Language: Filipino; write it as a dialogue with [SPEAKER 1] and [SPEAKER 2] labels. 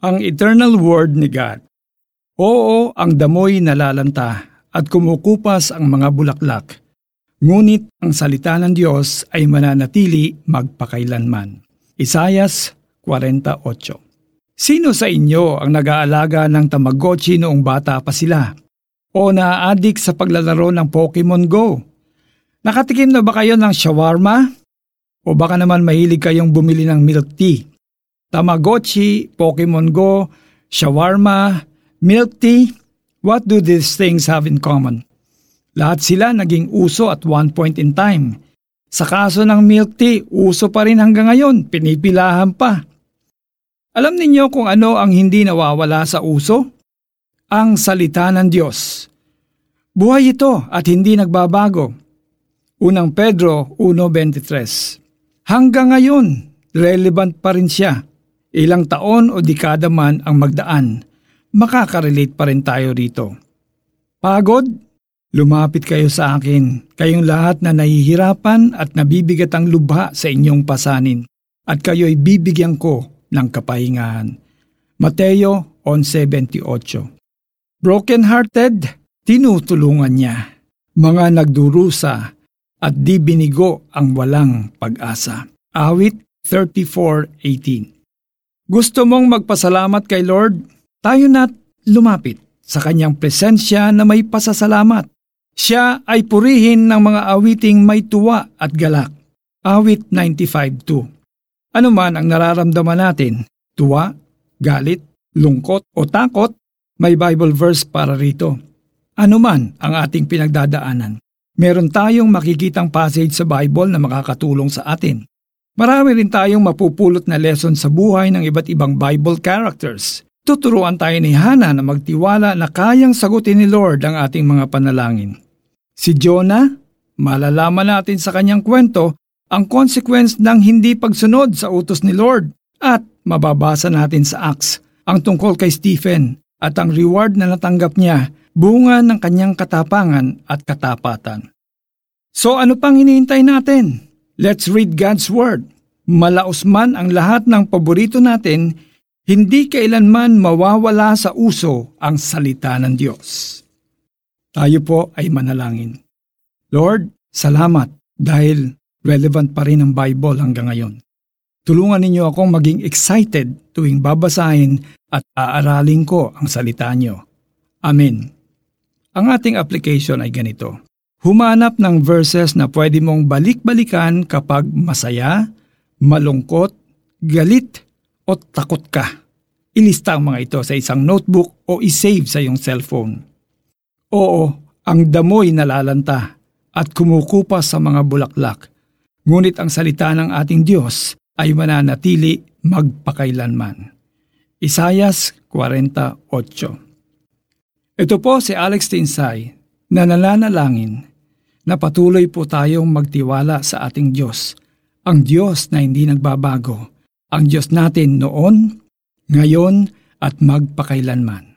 [SPEAKER 1] Ang eternal word ni God. Oo, ang damoy nalalanta at kumukupas ang mga bulaklak. Ngunit ang salita ng Diyos ay mananatili magpakailanman. Isayas 48 Sino sa inyo ang nag-aalaga ng Tamagotchi noong bata pa sila? O naaadik sa paglalaro ng Pokemon Go? Nakatikim na ba kayo ng shawarma? O baka naman mahilig kayong bumili ng milk tea? Tamagotchi, Pokemon Go, shawarma, milk tea, what do these things have in common? Lahat sila naging uso at one point in time. Sa kaso ng milk tea, uso pa rin hanggang ngayon, pinipilahan pa. Alam ninyo kung ano ang hindi nawawala sa uso? Ang salita ng Diyos. Buhay ito at hindi nagbabago. Unang Pedro 1.23 Hanggang ngayon, relevant pa rin siya. Ilang taon o dekada man ang magdaan, makakarelate pa rin tayo rito. Pagod? Lumapit kayo sa akin, kayong lahat na nahihirapan at nabibigat ang lubha sa inyong pasanin, at kayo'y bibigyan ko ng kapahingahan. Mateo 11.28 Broken-hearted, tinutulungan niya. Mga nagdurusa at di binigo ang walang pag-asa. Awit 34.18 Gusto mong magpasalamat kay Lord? Tayo na't lumapit sa kanyang presensya na may pasasalamat. Siya ay purihin ng mga awiting may tuwa at galak. Awit 95.2 ano man ang nararamdaman natin, tuwa, galit, lungkot o takot, may Bible verse para rito. Ano man ang ating pinagdadaanan, meron tayong makikitang passage sa Bible na makakatulong sa atin. Marami rin tayong mapupulot na lesson sa buhay ng iba't ibang Bible characters. Tuturuan tayo ni Hana na magtiwala na kayang sagutin ni Lord ang ating mga panalangin. Si Jonah, malalaman natin sa kanyang kwento ang consequence ng hindi pagsunod sa utos ni Lord at mababasa natin sa Acts ang tungkol kay Stephen at ang reward na natanggap niya bunga ng kanyang katapangan at katapatan. So ano pang hinihintay natin? Let's read God's Word. Malaos man ang lahat ng paborito natin, hindi kailanman mawawala sa uso ang salita ng Diyos. Tayo po ay manalangin. Lord, salamat dahil relevant pa rin ang Bible hanggang ngayon. Tulungan ninyo akong maging excited tuwing babasahin at aaralin ko ang salita nyo. Amen. Ang ating application ay ganito. Humanap ng verses na pwede mong balik-balikan kapag masaya, malungkot, galit o takot ka. Ilista ang mga ito sa isang notebook o isave sa iyong cellphone. Oo, ang damoy nalalanta at kumukupas sa mga bulaklak Ngunit ang salita ng ating Diyos ay mananatili magpakailanman. Isayas 48 Ito po si Alex Tinsay na nananalangin na patuloy po tayong magtiwala sa ating Diyos, ang Diyos na hindi nagbabago, ang Diyos natin noon, ngayon at magpakailanman.